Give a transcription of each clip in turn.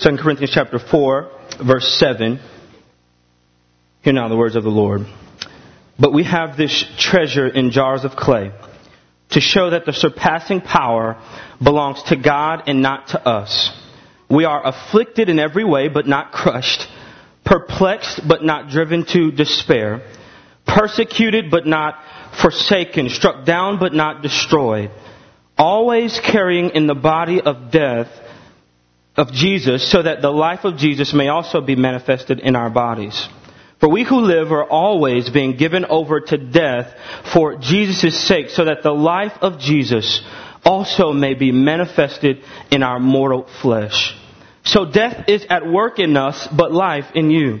2 Corinthians chapter 4, verse 7. Hear now the words of the Lord. But we have this treasure in jars of clay to show that the surpassing power belongs to God and not to us. We are afflicted in every way, but not crushed, perplexed, but not driven to despair, persecuted, but not forsaken, struck down, but not destroyed, always carrying in the body of death of Jesus, so that the life of Jesus may also be manifested in our bodies. For we who live are always being given over to death for Jesus' sake, so that the life of Jesus also may be manifested in our mortal flesh. So death is at work in us, but life in you.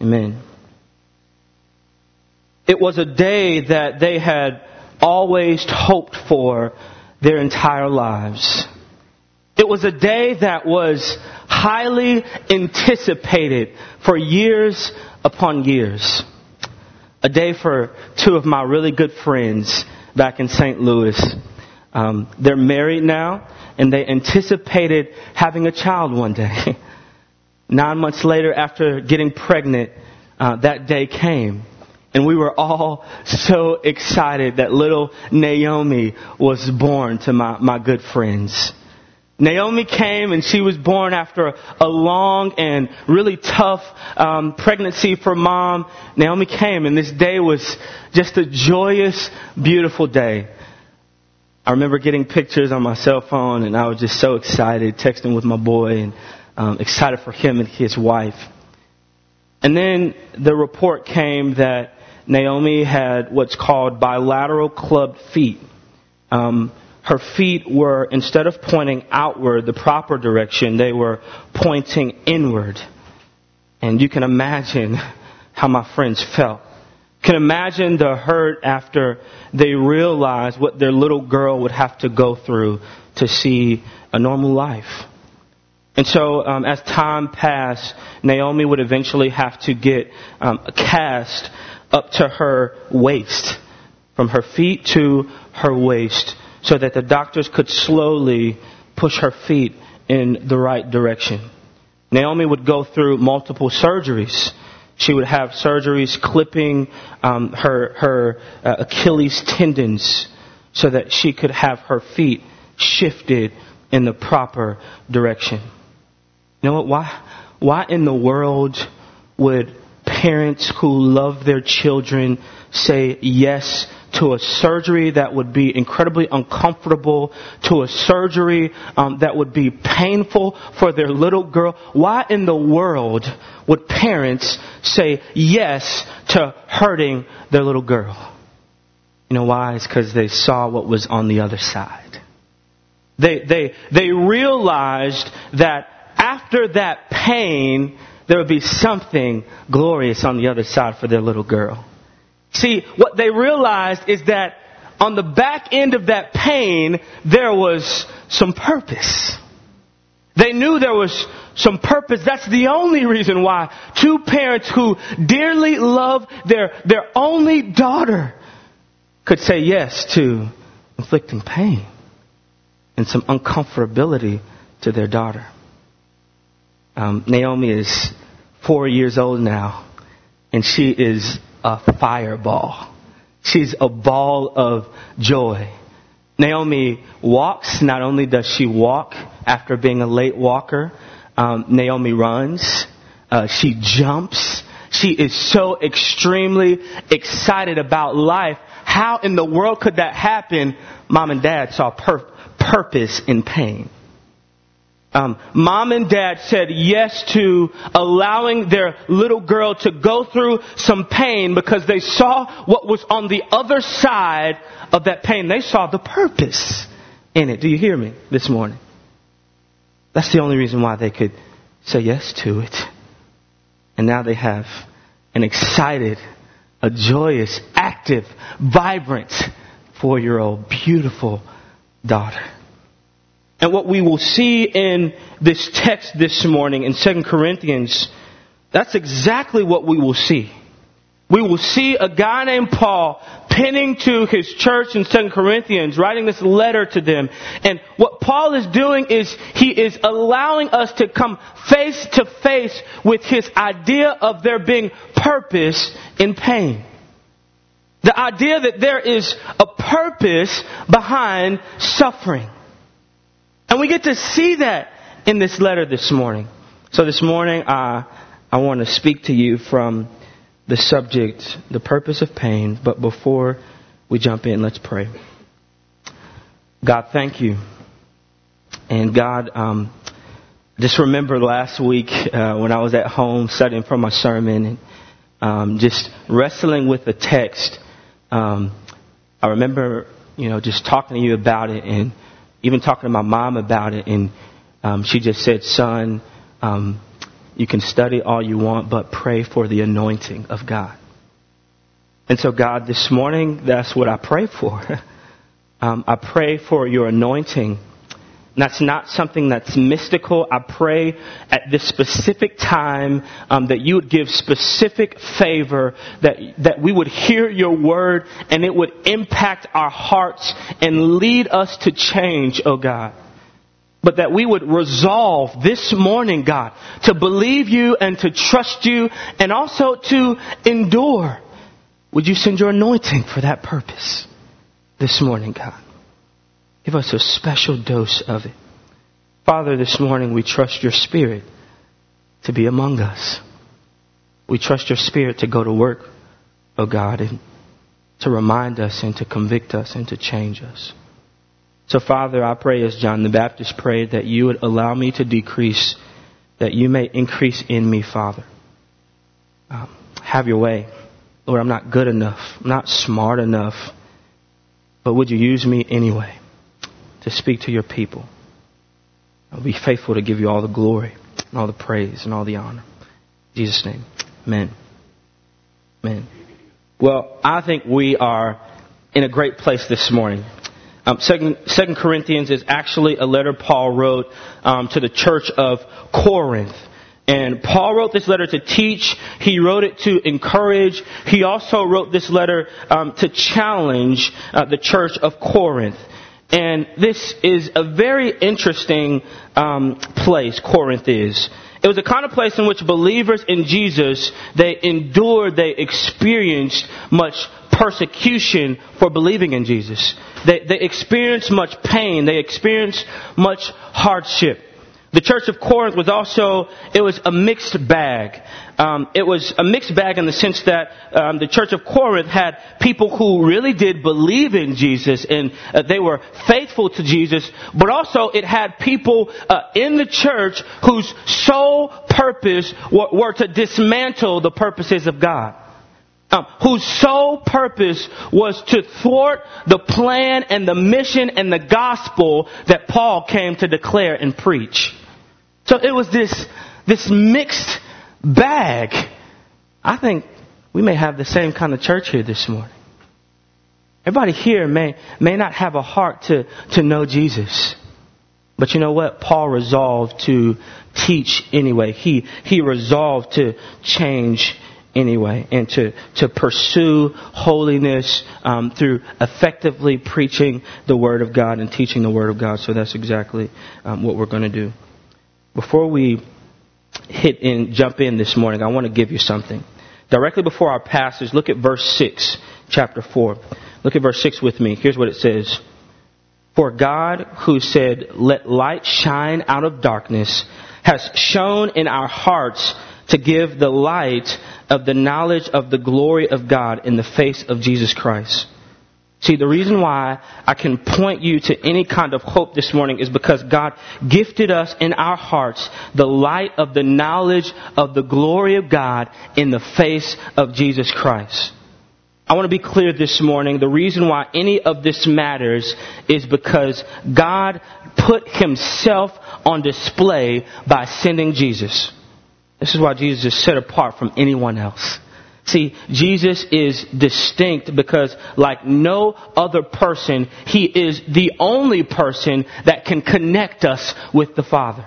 Amen. It was a day that they had always hoped for their entire lives. It was a day that was highly anticipated for years upon years. A day for two of my really good friends back in St. Louis. Um, they're married now, and they anticipated having a child one day. Nine months later, after getting pregnant, uh, that day came. And we were all so excited that little Naomi was born to my, my good friends. Naomi came and she was born after a long and really tough um, pregnancy for mom. Naomi came and this day was just a joyous, beautiful day. I remember getting pictures on my cell phone and I was just so excited, texting with my boy and um, excited for him and his wife. And then the report came that Naomi had what's called bilateral clubbed feet. Um, her feet were, instead of pointing outward, the proper direction, they were pointing inward. And you can imagine how my friends felt. Can imagine the hurt after they realized what their little girl would have to go through to see a normal life. And so, um, as time passed, Naomi would eventually have to get um, a cast up to her waist, from her feet to her waist, so that the doctors could slowly push her feet in the right direction. Naomi would go through multiple surgeries. She would have surgeries clipping um, her her uh, Achilles tendons so that she could have her feet shifted in the proper direction. You know what? Why, why in the world would parents who love their children say yes to a surgery that would be incredibly uncomfortable, to a surgery um, that would be painful for their little girl. Why in the world would parents say yes to hurting their little girl? You know why? It's because they saw what was on the other side. They, they, they realized that after that pain, there would be something glorious on the other side for their little girl. See, what they realized is that on the back end of that pain, there was some purpose. They knew there was some purpose. That's the only reason why two parents who dearly love their, their only daughter could say yes to inflicting pain and some uncomfortability to their daughter. Um, Naomi is four years old now, and she is a fireball. She's a ball of joy. Naomi walks. Not only does she walk after being a late walker, um, Naomi runs. Uh, she jumps. She is so extremely excited about life. How in the world could that happen? Mom and dad saw pur- purpose in pain. Um, mom and dad said yes to allowing their little girl to go through some pain because they saw what was on the other side of that pain. They saw the purpose in it. Do you hear me this morning? That's the only reason why they could say yes to it. And now they have an excited, a joyous, active, vibrant four year old, beautiful daughter. And what we will see in this text this morning in 2 Corinthians, that's exactly what we will see. We will see a guy named Paul penning to his church in 2 Corinthians, writing this letter to them. And what Paul is doing is he is allowing us to come face to face with his idea of there being purpose in pain. The idea that there is a purpose behind suffering. And we get to see that in this letter this morning. So this morning, uh, I want to speak to you from the subject, the purpose of pain. But before we jump in, let's pray. God, thank you. And God, um, just remember last week uh, when I was at home studying for my sermon and um, just wrestling with the text. Um, I remember, you know, just talking to you about it and even talking to my mom about it, and um, she just said, "Son, um, you can study all you want, but pray for the anointing of God." And so, God, this morning, that's what I pray for. um, I pray for your anointing that's not something that's mystical. I pray at this specific time um, that you would give specific favor, that, that we would hear your word and it would impact our hearts and lead us to change, oh God. But that we would resolve this morning, God, to believe you and to trust you and also to endure. Would you send your anointing for that purpose this morning, God? Give us a special dose of it. Father, this morning we trust your Spirit to be among us. We trust your Spirit to go to work, O oh God, and to remind us and to convict us and to change us. So, Father, I pray as John the Baptist prayed that you would allow me to decrease, that you may increase in me, Father. Um, have your way. Lord, I'm not good enough. I'm not smart enough. But would you use me anyway? To speak to your people. I'll be faithful to give you all the glory and all the praise and all the honor. In Jesus' name. Amen. Amen. Well, I think we are in a great place this morning. Um, Second, Second Corinthians is actually a letter Paul wrote um, to the church of Corinth. And Paul wrote this letter to teach. He wrote it to encourage. He also wrote this letter um, to challenge uh, the church of Corinth. And this is a very interesting um, place, Corinth is. It was a kind of place in which believers in Jesus, they endured, they experienced much persecution for believing in Jesus. They, they experienced much pain. They experienced much hardship. The church of Corinth was also, it was a mixed bag. Um, it was a mixed bag in the sense that um, the church of Corinth had people who really did believe in Jesus and uh, they were faithful to Jesus, but also it had people uh, in the church whose sole purpose were, were to dismantle the purposes of God. Um, whose sole purpose was to thwart the plan and the mission and the gospel that Paul came to declare and preach. So it was this, this mixed bag. I think we may have the same kind of church here this morning. Everybody here may, may not have a heart to, to know Jesus. But you know what? Paul resolved to teach anyway. He, he resolved to change anyway and to, to pursue holiness um, through effectively preaching the Word of God and teaching the Word of God. So that's exactly um, what we're going to do. Before we hit in, jump in this morning, I want to give you something. Directly before our passage, look at verse 6, chapter 4. Look at verse 6 with me. Here's what it says. For God, who said, Let light shine out of darkness, has shone in our hearts to give the light of the knowledge of the glory of God in the face of Jesus Christ. See, the reason why I can point you to any kind of hope this morning is because God gifted us in our hearts the light of the knowledge of the glory of God in the face of Jesus Christ. I want to be clear this morning. The reason why any of this matters is because God put himself on display by sending Jesus. This is why Jesus is set apart from anyone else. See, Jesus is distinct because like no other person, He is the only person that can connect us with the Father.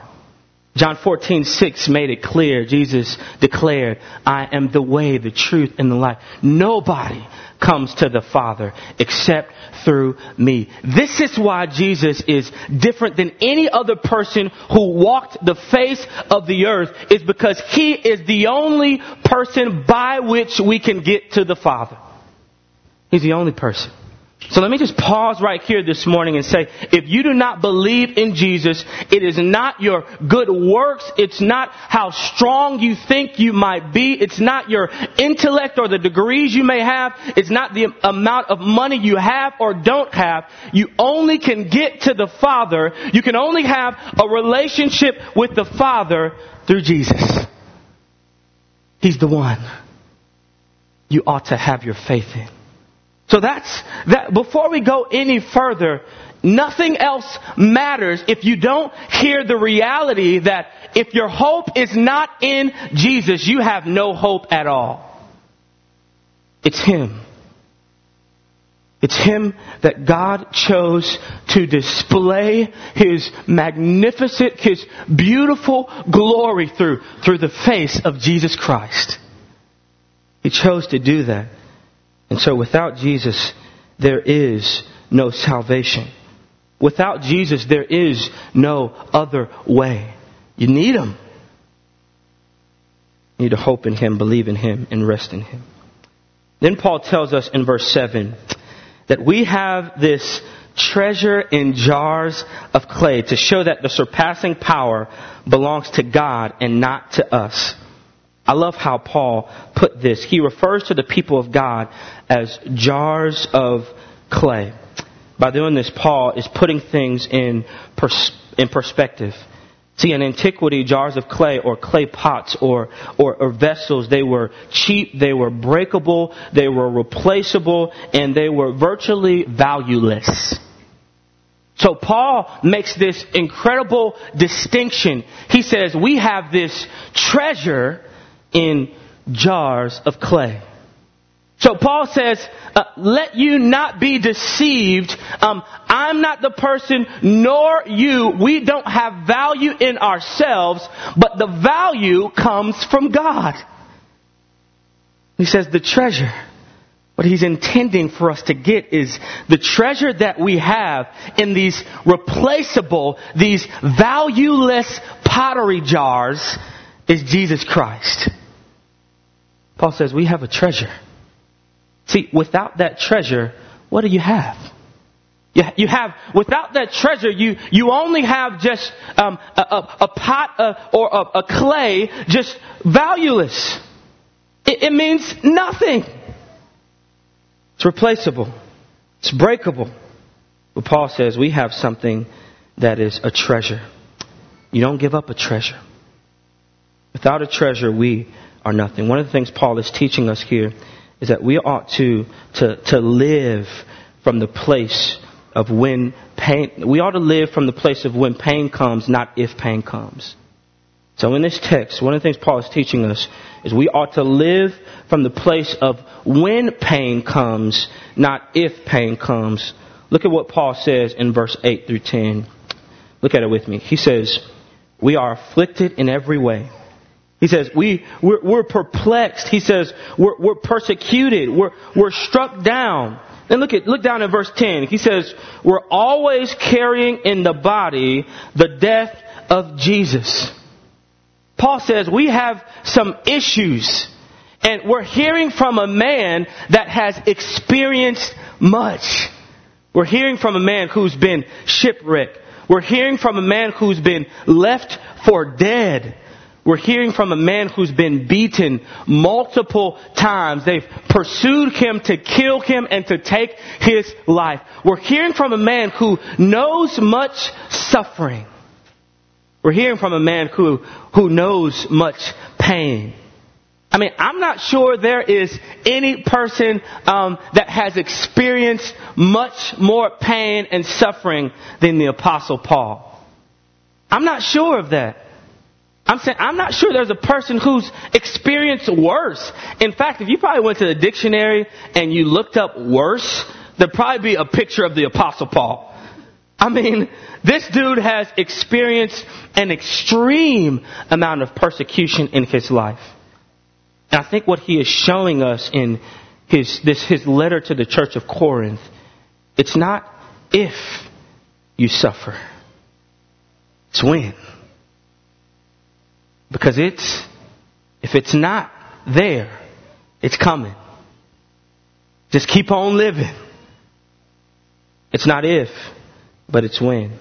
John 14, 6 made it clear. Jesus declared, I am the way, the truth, and the life. Nobody comes to the Father except through me. This is why Jesus is different than any other person who walked the face of the earth is because he is the only person by which we can get to the Father. He's the only person. So let me just pause right here this morning and say, if you do not believe in Jesus, it is not your good works, it's not how strong you think you might be, it's not your intellect or the degrees you may have, it's not the amount of money you have or don't have. You only can get to the Father, you can only have a relationship with the Father through Jesus. He's the one you ought to have your faith in. So that's that. Before we go any further, nothing else matters if you don't hear the reality that if your hope is not in Jesus, you have no hope at all. It's Him. It's Him that God chose to display His magnificent, His beautiful glory through, through the face of Jesus Christ. He chose to do that. And so without Jesus, there is no salvation. Without Jesus, there is no other way. You need Him. You need to hope in Him, believe in Him, and rest in Him. Then Paul tells us in verse 7 that we have this treasure in jars of clay to show that the surpassing power belongs to God and not to us. I love how Paul put this. He refers to the people of God as jars of clay. By doing this, Paul is putting things in, pers- in perspective. See, in antiquity, jars of clay or clay pots or, or, or, vessels, they were cheap, they were breakable, they were replaceable, and they were virtually valueless. So Paul makes this incredible distinction. He says, we have this treasure in jars of clay. So Paul says, uh, let you not be deceived. Um, I'm not the person, nor you. We don't have value in ourselves, but the value comes from God. He says the treasure. What he's intending for us to get is the treasure that we have in these replaceable, these valueless pottery jars is Jesus Christ. Paul says we have a treasure. See, without that treasure, what do you have? You, have, without that treasure, you, you only have just um, a, a, a, pot uh, or a, a, clay, just valueless. It, it means nothing. It's replaceable. It's breakable. But Paul says we have something that is a treasure. You don't give up a treasure. Without a treasure, we are nothing. One of the things Paul is teaching us here is that we ought to, to, to live from the place of when pain, we ought to live from the place of when pain comes, not if pain comes. So in this text, one of the things Paul is teaching us is we ought to live from the place of when pain comes, not if pain comes. Look at what Paul says in verse 8 through 10. Look at it with me. He says, We are afflicted in every way he says, we, we're, we're perplexed. He says, we're, we're persecuted. We're, we're struck down. Then look at, look down at verse 10. He says, we're always carrying in the body the death of Jesus. Paul says we have some issues and we're hearing from a man that has experienced much. We're hearing from a man who's been shipwrecked. We're hearing from a man who's been left for dead. We're hearing from a man who's been beaten multiple times. They've pursued him to kill him and to take his life. We're hearing from a man who knows much suffering. We're hearing from a man who, who knows much pain. I mean, I'm not sure there is any person um, that has experienced much more pain and suffering than the Apostle Paul. I'm not sure of that. I'm saying I'm not sure there's a person who's experienced worse. In fact, if you probably went to the dictionary and you looked up worse, there'd probably be a picture of the Apostle Paul. I mean, this dude has experienced an extreme amount of persecution in his life. And I think what he is showing us in his, this, his letter to the church of Corinth, it's not if you suffer, it's when. Because it's, if it's not there, it's coming. Just keep on living. It's not if, but it's when.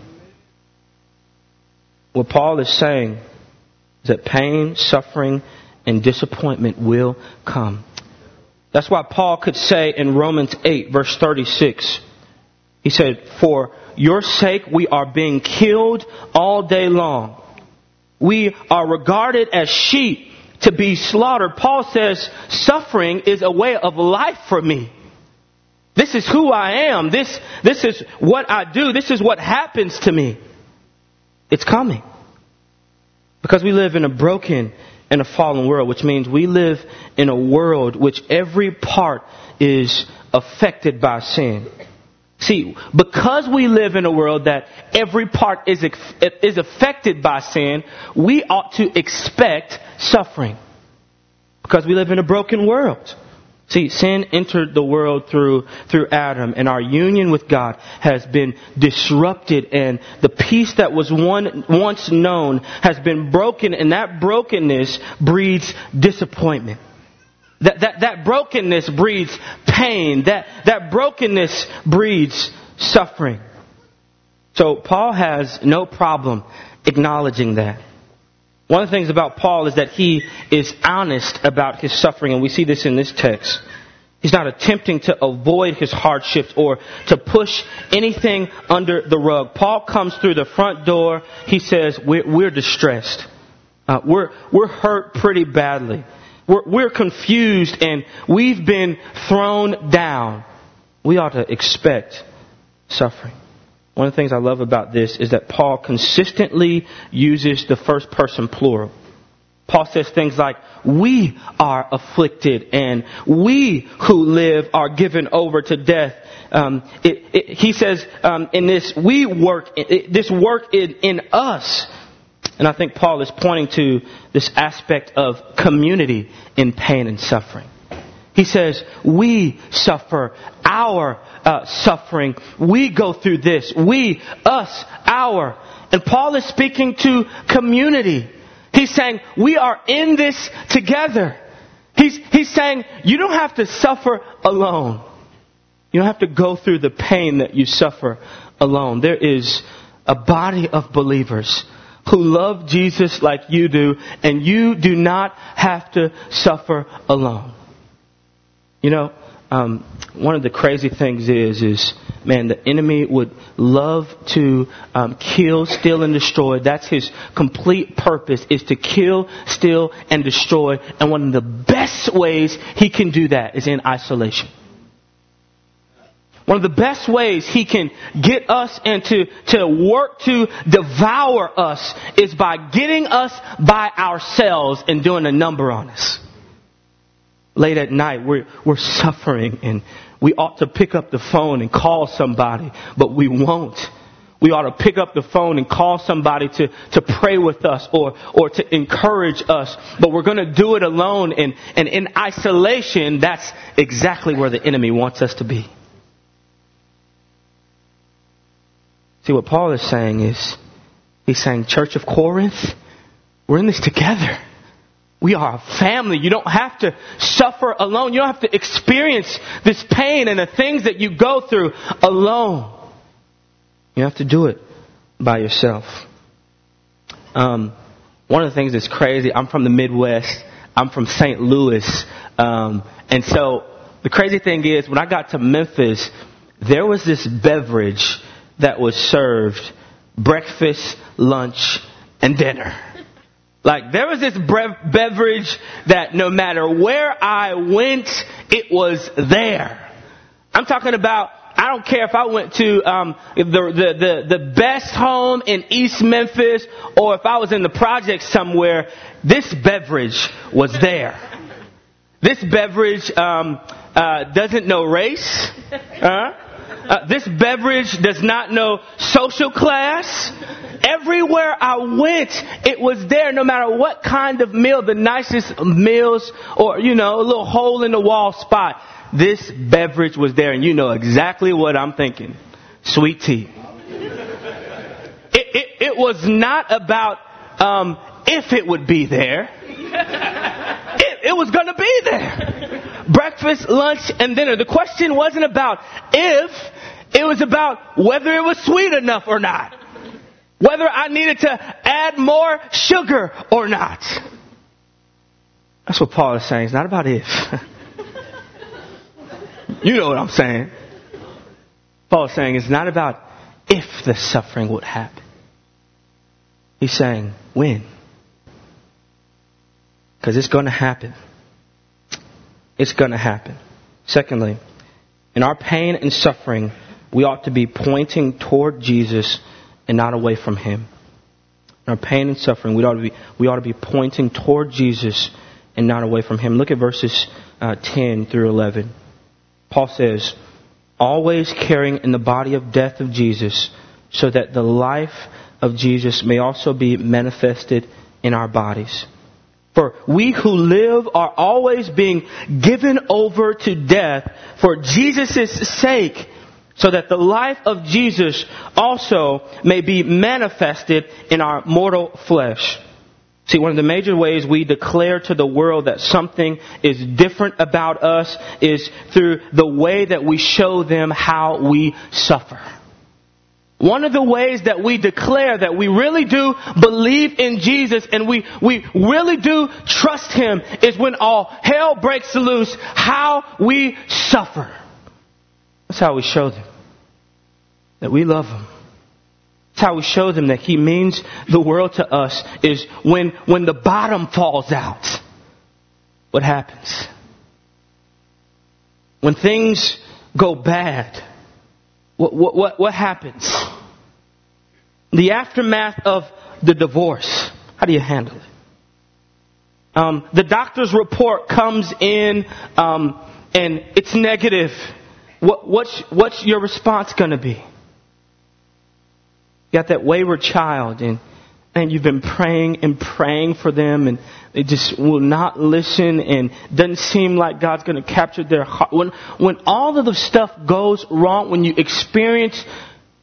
What Paul is saying is that pain, suffering, and disappointment will come. That's why Paul could say in Romans 8, verse 36, he said, For your sake we are being killed all day long. We are regarded as sheep to be slaughtered. Paul says, Suffering is a way of life for me. This is who I am. This, this is what I do. This is what happens to me. It's coming. Because we live in a broken and a fallen world, which means we live in a world which every part is affected by sin. See, because we live in a world that every part is, is affected by sin, we ought to expect suffering. Because we live in a broken world. See, sin entered the world through, through Adam, and our union with God has been disrupted, and the peace that was one, once known has been broken, and that brokenness breeds disappointment. That, that, that brokenness breeds pain. That, that brokenness breeds suffering. So Paul has no problem acknowledging that. One of the things about Paul is that he is honest about his suffering, and we see this in this text. He's not attempting to avoid his hardships or to push anything under the rug. Paul comes through the front door. He says, We're, we're distressed. Uh, we're, we're hurt pretty badly. We're, we're confused and we've been thrown down. We ought to expect suffering. One of the things I love about this is that Paul consistently uses the first person plural. Paul says things like, we are afflicted and we who live are given over to death. Um, it, it, he says um, in this, we work, it, this work in, in us. And I think Paul is pointing to this aspect of community in pain and suffering. He says, we suffer our uh, suffering. We go through this. We, us, our. And Paul is speaking to community. He's saying, we are in this together. He's, he's saying, you don't have to suffer alone. You don't have to go through the pain that you suffer alone. There is a body of believers who love Jesus like you do, and you do not have to suffer alone. You know, um, one of the crazy things is, is man, the enemy would love to um, kill, steal, and destroy. That's his complete purpose: is to kill, steal, and destroy. And one of the best ways he can do that is in isolation. One of the best ways he can get us and to, to work to devour us is by getting us by ourselves and doing a number on us late at night, we're, we're suffering and we ought to pick up the phone and call somebody, but we won't. We ought to pick up the phone and call somebody to, to pray with us or, or to encourage us, but we're going to do it alone and, and in isolation, that's exactly where the enemy wants us to be. See, what Paul is saying is, he's saying, Church of Corinth, we're in this together. We are a family. You don't have to suffer alone. You don't have to experience this pain and the things that you go through alone. You have to do it by yourself. Um, one of the things that's crazy, I'm from the Midwest. I'm from St. Louis. Um, and so the crazy thing is, when I got to Memphis, there was this beverage that was served breakfast, lunch, and dinner. Like, there was this bre- beverage that no matter where I went, it was there. I'm talking about I don't care if I went to um, the, the, the, the best home in East Memphis or if I was in the project somewhere, this beverage was there. This beverage um, uh, doesn't know race. Uh, uh, this beverage does not know social class. Everywhere I went, it was there no matter what kind of meal, the nicest meals or, you know, a little hole in the wall spot. This beverage was there and you know exactly what I'm thinking. Sweet tea. It, it, it was not about um, if it would be there. It, it was going to be there. Breakfast, lunch, and dinner. The question wasn't about if, it was about whether it was sweet enough or not. Whether I needed to add more sugar or not. That's what Paul is saying. It's not about if. you know what I'm saying. Paul is saying it's not about if the suffering would happen. He's saying when. Because it's going to happen. It's going to happen. Secondly, in our pain and suffering, we ought to be pointing toward Jesus and not away from Him. In our pain and suffering, we ought to be, we ought to be pointing toward Jesus and not away from Him. Look at verses uh, 10 through 11. Paul says, always carrying in the body of death of Jesus, so that the life of Jesus may also be manifested in our bodies. For we who live are always being given over to death for Jesus' sake, so that the life of Jesus also may be manifested in our mortal flesh. See, one of the major ways we declare to the world that something is different about us is through the way that we show them how we suffer. One of the ways that we declare that we really do believe in Jesus and we, we really do trust Him is when all hell breaks loose, how we suffer. That's how we show them that we love Him. That's how we show them that He means the world to us is when, when the bottom falls out. What happens? When things go bad, what, what, what, what happens? The aftermath of the divorce. How do you handle it? Um, the doctor's report comes in um, and it's negative. What, what's, what's your response going to be? You got that wayward child and and you've been praying and praying for them and they just will not listen and doesn't seem like God's going to capture their heart. When, when all of the stuff goes wrong, when you experience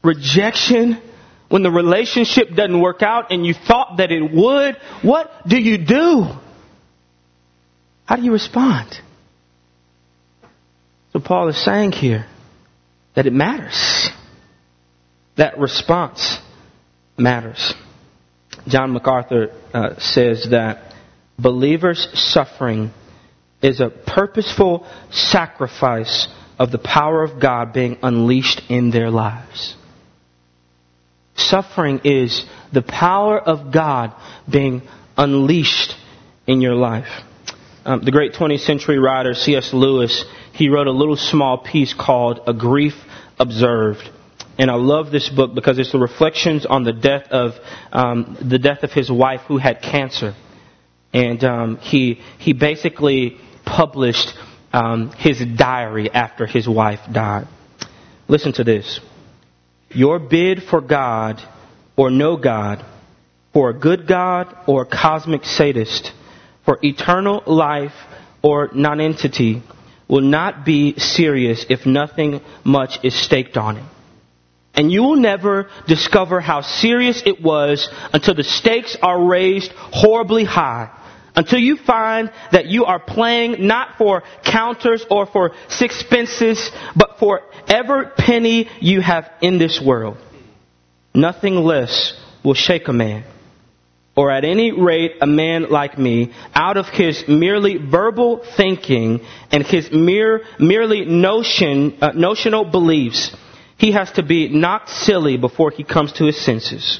rejection, when the relationship doesn't work out and you thought that it would, what do you do? How do you respond? So Paul is saying here that it matters that response matters. John MacArthur uh, says that believers' suffering is a purposeful sacrifice of the power of God being unleashed in their lives. Suffering is the power of God being unleashed in your life. Um, the great 20th century writer C.S. Lewis, he wrote a little small piece called A Grief Observed. And I love this book because it's the reflections on the death of um, the death of his wife who had cancer, and um, he he basically published um, his diary after his wife died. Listen to this: Your bid for God or no God, for a good God or a cosmic sadist, for eternal life or nonentity, will not be serious if nothing much is staked on it. And you will never discover how serious it was until the stakes are raised horribly high. Until you find that you are playing not for counters or for sixpences, but for every penny you have in this world. Nothing less will shake a man. or at any rate a man like me, out of his merely verbal thinking and his mere, merely notion, uh, notional beliefs, he has to be knocked silly before he comes to his senses.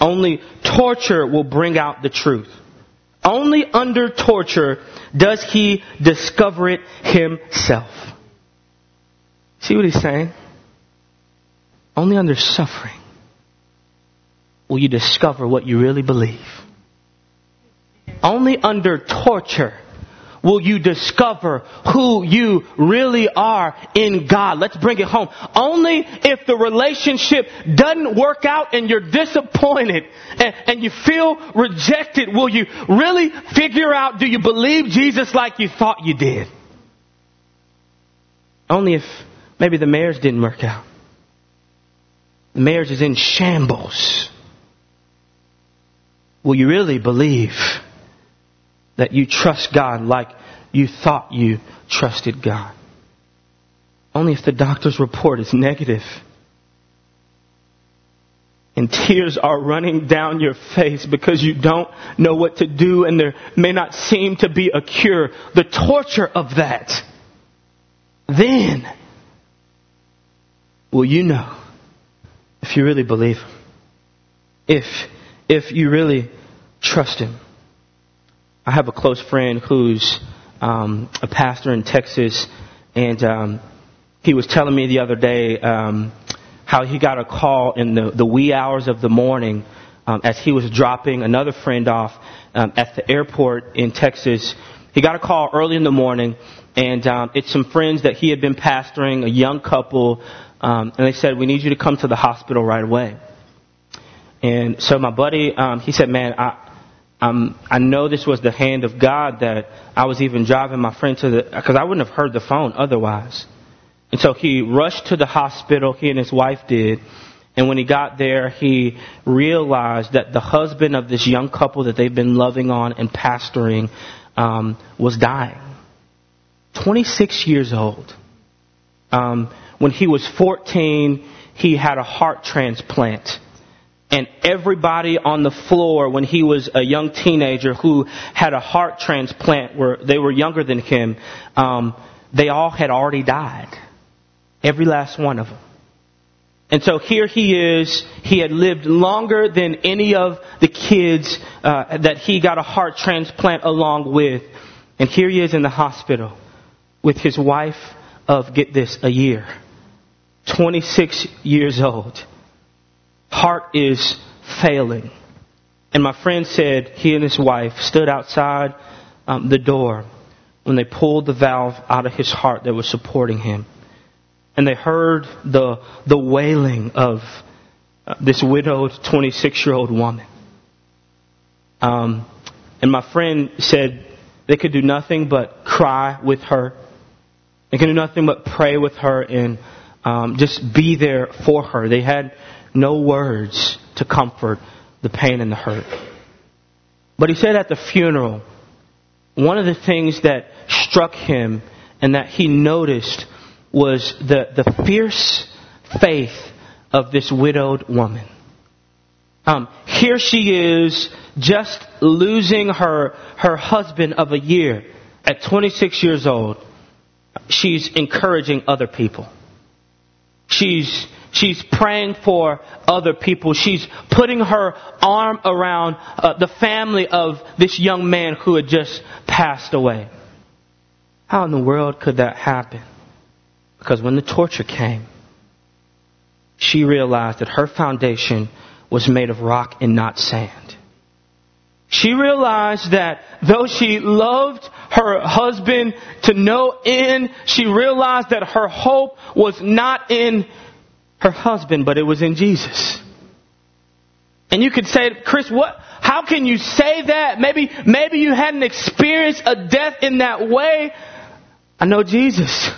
Only torture will bring out the truth. Only under torture does he discover it himself. See what he's saying? Only under suffering will you discover what you really believe. Only under torture will you discover who you really are in God. Let's bring it home. Only if the relationship doesn't work out and you're disappointed and, and, you feel rejected will you really figure out do you believe Jesus like you thought you did? Only if maybe the marriage didn't work out. The marriage is in shambles. Will you really believe that you trust God like you thought you trusted God. Only if the doctor's report is negative and tears are running down your face because you don't know what to do and there may not seem to be a cure, the torture of that, then will you know if you really believe if, if you really trust Him. I have a close friend who's um, a pastor in Texas, and um, he was telling me the other day um, how he got a call in the, the wee hours of the morning um, as he was dropping another friend off um, at the airport in Texas. He got a call early in the morning, and um, it's some friends that he had been pastoring, a young couple, um, and they said, "We need you to come to the hospital right away." And so my buddy, um, he said, "Man, I, um, I know this was the hand of God that I was even driving my friend to the, because I wouldn't have heard the phone otherwise. And so he rushed to the hospital, he and his wife did. And when he got there, he realized that the husband of this young couple that they've been loving on and pastoring um, was dying. 26 years old. Um, when he was 14, he had a heart transplant and everybody on the floor when he was a young teenager who had a heart transplant where they were younger than him, um, they all had already died. Every last one of them. And so here he is. He had lived longer than any of the kids uh, that he got a heart transplant along with. And here he is in the hospital with his wife of, get this, a year. 26 years old heart is failing. And my friend said he and his wife stood outside um, the door when they pulled the valve out of his heart that was supporting him. And they heard the, the wailing of uh, this widowed 26 year old woman. Um, and my friend said they could do nothing but cry with her. They could do nothing but pray with her and um, just be there for her. They had no words to comfort the pain and the hurt. But he said at the funeral, one of the things that struck him and that he noticed was the, the fierce faith of this widowed woman. Um, here she is just losing her, her husband of a year at 26 years old. She's encouraging other people. She's She's praying for other people. She's putting her arm around uh, the family of this young man who had just passed away. How in the world could that happen? Because when the torture came, she realized that her foundation was made of rock and not sand. She realized that though she loved her husband to no end, she realized that her hope was not in her husband, but it was in Jesus. And you could say, Chris, what, how can you say that? Maybe, maybe you hadn't experienced a death in that way. I know Jesus.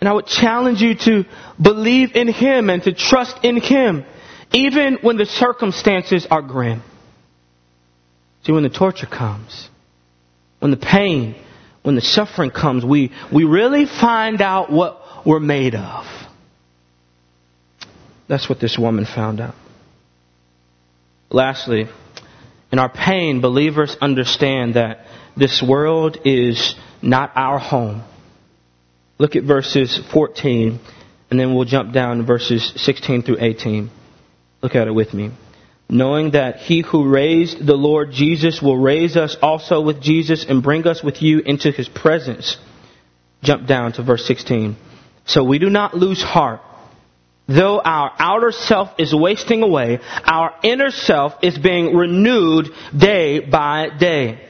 And I would challenge you to believe in Him and to trust in Him, even when the circumstances are grim. See, when the torture comes, when the pain, when the suffering comes, we, we really find out what we're made of. That's what this woman found out. Lastly, In our pain, believers understand that this world is not our home. Look at verses 14, and then we'll jump down to verses 16 through 18. Look at it with me. Knowing that he who raised the Lord Jesus will raise us also with Jesus and bring us with you into his presence. Jump down to verse 16. So we do not lose heart. Though our outer self is wasting away, our inner self is being renewed day by day.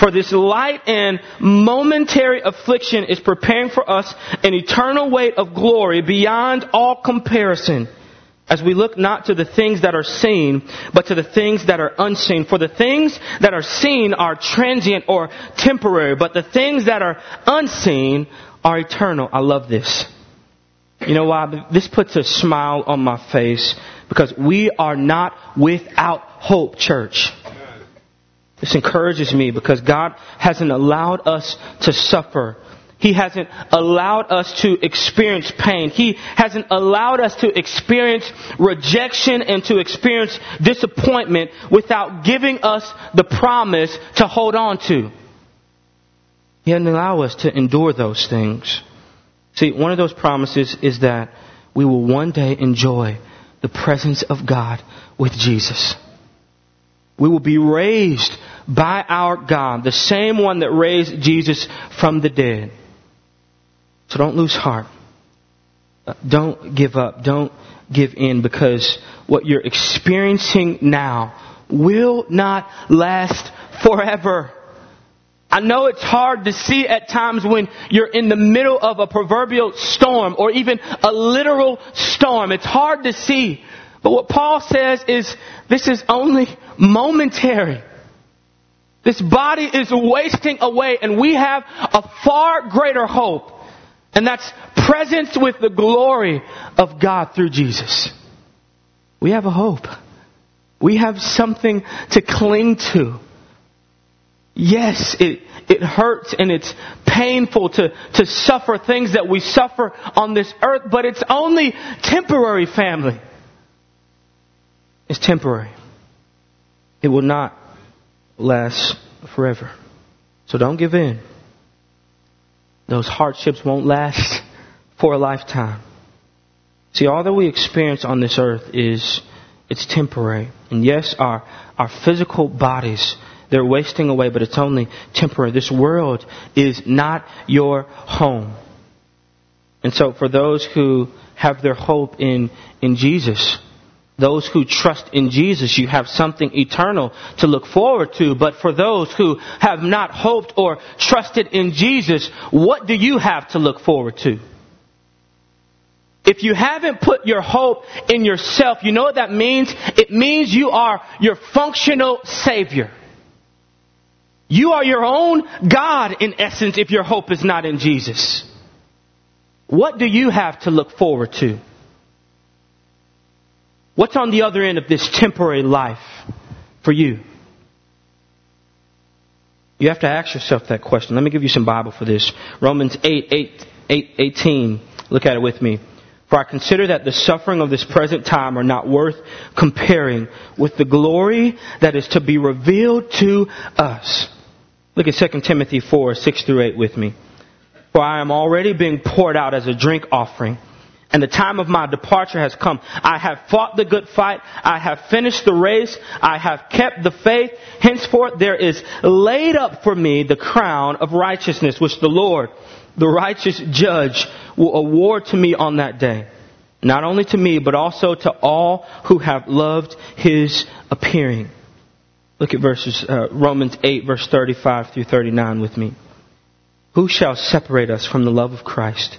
For this light and momentary affliction is preparing for us an eternal weight of glory beyond all comparison as we look not to the things that are seen, but to the things that are unseen. For the things that are seen are transient or temporary, but the things that are unseen are eternal. I love this. You know why? This puts a smile on my face because we are not without hope, church. This encourages me because God hasn't allowed us to suffer. He hasn't allowed us to experience pain. He hasn't allowed us to experience rejection and to experience disappointment without giving us the promise to hold on to. He hasn't allowed us to endure those things. See, one of those promises is that we will one day enjoy the presence of God with Jesus. We will be raised by our God, the same one that raised Jesus from the dead. So don't lose heart. Uh, don't give up. Don't give in because what you're experiencing now will not last forever. I know it's hard to see at times when you're in the middle of a proverbial storm or even a literal storm. It's hard to see. But what Paul says is this is only momentary. This body is wasting away and we have a far greater hope. And that's presence with the glory of God through Jesus. We have a hope. We have something to cling to. Yes, it, it hurts and it's painful to, to suffer things that we suffer on this earth, but it's only temporary, family. It's temporary. It will not last forever. So don't give in. Those hardships won't last for a lifetime. See, all that we experience on this earth is, it's temporary. And yes, our, our physical bodies, they're wasting away, but it's only temporary. This world is not your home. And so for those who have their hope in, in Jesus, those who trust in Jesus, you have something eternal to look forward to. But for those who have not hoped or trusted in Jesus, what do you have to look forward to? If you haven't put your hope in yourself, you know what that means? It means you are your functional Savior. You are your own God in essence if your hope is not in Jesus. What do you have to look forward to? What's on the other end of this temporary life for you? You have to ask yourself that question. Let me give you some Bible for this. Romans 8, 8, 8 18. Look at it with me. For I consider that the suffering of this present time are not worth comparing with the glory that is to be revealed to us. Look at 2 Timothy 4, 6 through 8 with me. For I am already being poured out as a drink offering and the time of my departure has come. I have fought the good fight. I have finished the race. I have kept the faith. Henceforth there is laid up for me the crown of righteousness, which the Lord, the righteous judge, will award to me on that day. Not only to me, but also to all who have loved his appearing. Look at verses, uh, Romans 8 verse 35 through 39 with me. Who shall separate us from the love of Christ?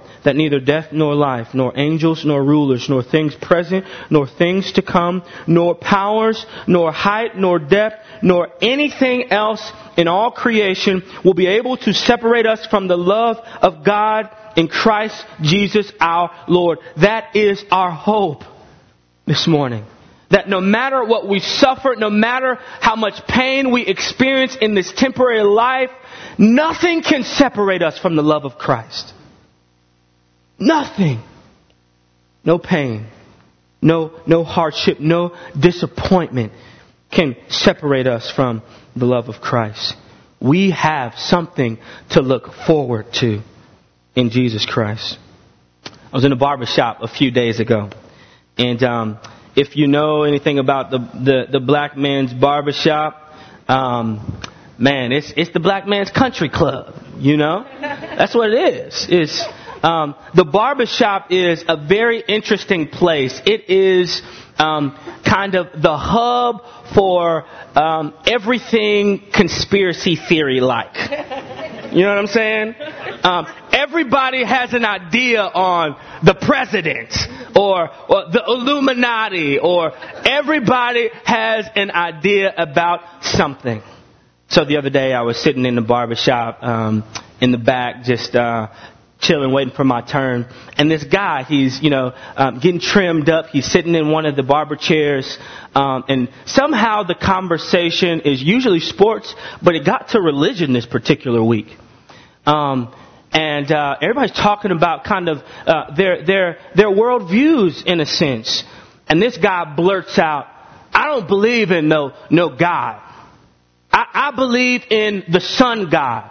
that neither death nor life, nor angels nor rulers, nor things present, nor things to come, nor powers, nor height, nor depth, nor anything else in all creation will be able to separate us from the love of God in Christ Jesus our Lord. That is our hope this morning. That no matter what we suffer, no matter how much pain we experience in this temporary life, nothing can separate us from the love of Christ. Nothing. No pain, no, no hardship, no disappointment can separate us from the love of Christ. We have something to look forward to in Jesus Christ. I was in a barber shop a few days ago, and um, if you know anything about the the, the black man's barber shop, um, man, it's it's the black man's country club. You know, that's what it is. It's um, the barbershop is a very interesting place. It is um, kind of the hub for um, everything conspiracy theory like. You know what I'm saying? Um, everybody has an idea on the president or, or the Illuminati or everybody has an idea about something. So the other day I was sitting in the barbershop um, in the back just uh, chilling, waiting for my turn. And this guy, he's, you know, um, getting trimmed up. He's sitting in one of the barber chairs. Um, and somehow the conversation is usually sports, but it got to religion this particular week. Um, and uh, everybody's talking about kind of uh, their their their worldviews in a sense. And this guy blurts out, "I don't believe in no no God. I, I believe in the sun God."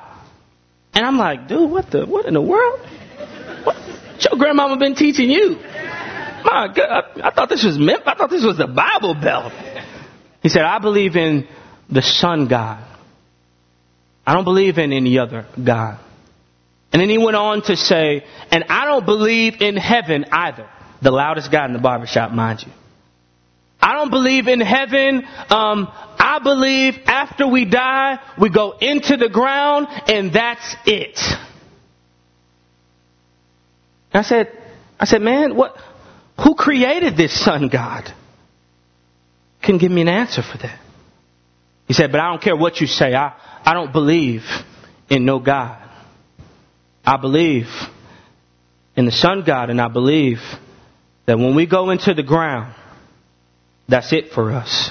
And I'm like, dude, what the, what in the world? What, your grandmama been teaching you? My God, I, I thought this was meant, I thought this was the Bible Belt. He said, I believe in the sun God. I don't believe in any other God. And then he went on to say, and I don't believe in heaven either. The loudest guy in the barbershop, mind you. I don't believe in heaven. Um, I believe after we die, we go into the ground and that's it. I said, I said, man, what, who created this sun God? Couldn't give me an answer for that. He said, but I don't care what you say. I, I don't believe in no God. I believe in the sun God and I believe that when we go into the ground, that's it for us.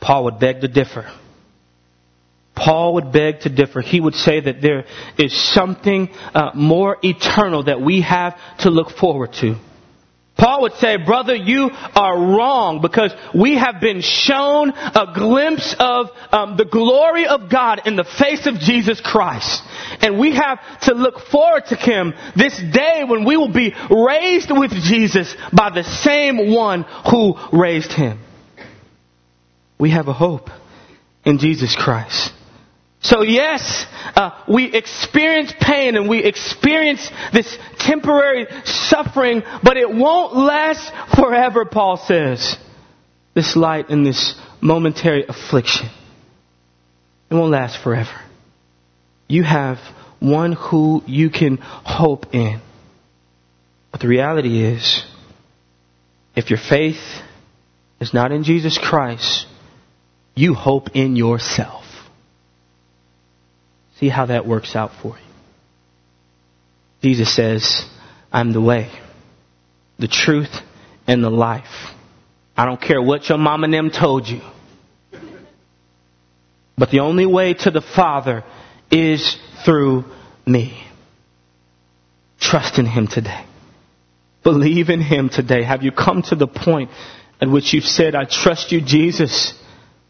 Paul would beg to differ. Paul would beg to differ. He would say that there is something uh, more eternal that we have to look forward to. Paul would say, brother, you are wrong because we have been shown a glimpse of um, the glory of God in the face of Jesus Christ. And we have to look forward to Him this day when we will be raised with Jesus by the same one who raised Him. We have a hope in Jesus Christ. So yes, uh, we experience pain and we experience this temporary suffering, but it won't last forever, Paul says. This light and this momentary affliction. It won't last forever. You have one who you can hope in. But the reality is, if your faith is not in Jesus Christ, you hope in yourself. See how that works out for you. Jesus says, I'm the way, the truth, and the life. I don't care what your mom and them told you. But the only way to the Father is through me. Trust in Him today. Believe in Him today. Have you come to the point at which you've said, I trust you, Jesus,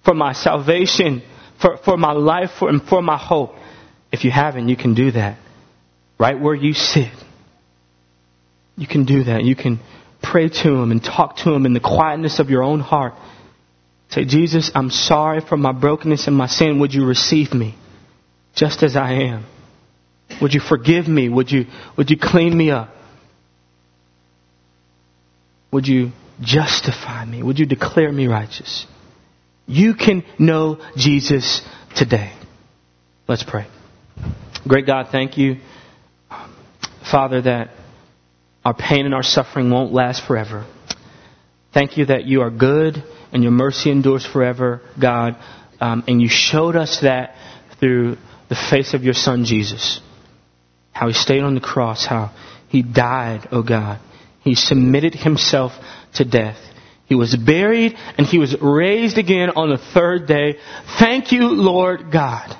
for my salvation, for, for my life, for, and for my hope? If you haven't, you can do that right where you sit. You can do that. You can pray to Him and talk to Him in the quietness of your own heart. Say, Jesus, I'm sorry for my brokenness and my sin. Would you receive me just as I am? Would you forgive me? Would you, would you clean me up? Would you justify me? Would you declare me righteous? You can know Jesus today. Let's pray. Great God, thank you, Father, that our pain and our suffering won't last forever. Thank you that you are good and your mercy endures forever, God. Um, and you showed us that through the face of your Son, Jesus. How he stayed on the cross, how he died, O oh God. He submitted himself to death. He was buried and he was raised again on the third day. Thank you, Lord God,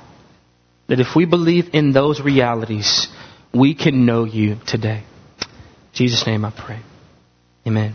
that if we believe in those realities, we can know you today. In Jesus' name I pray. Amen.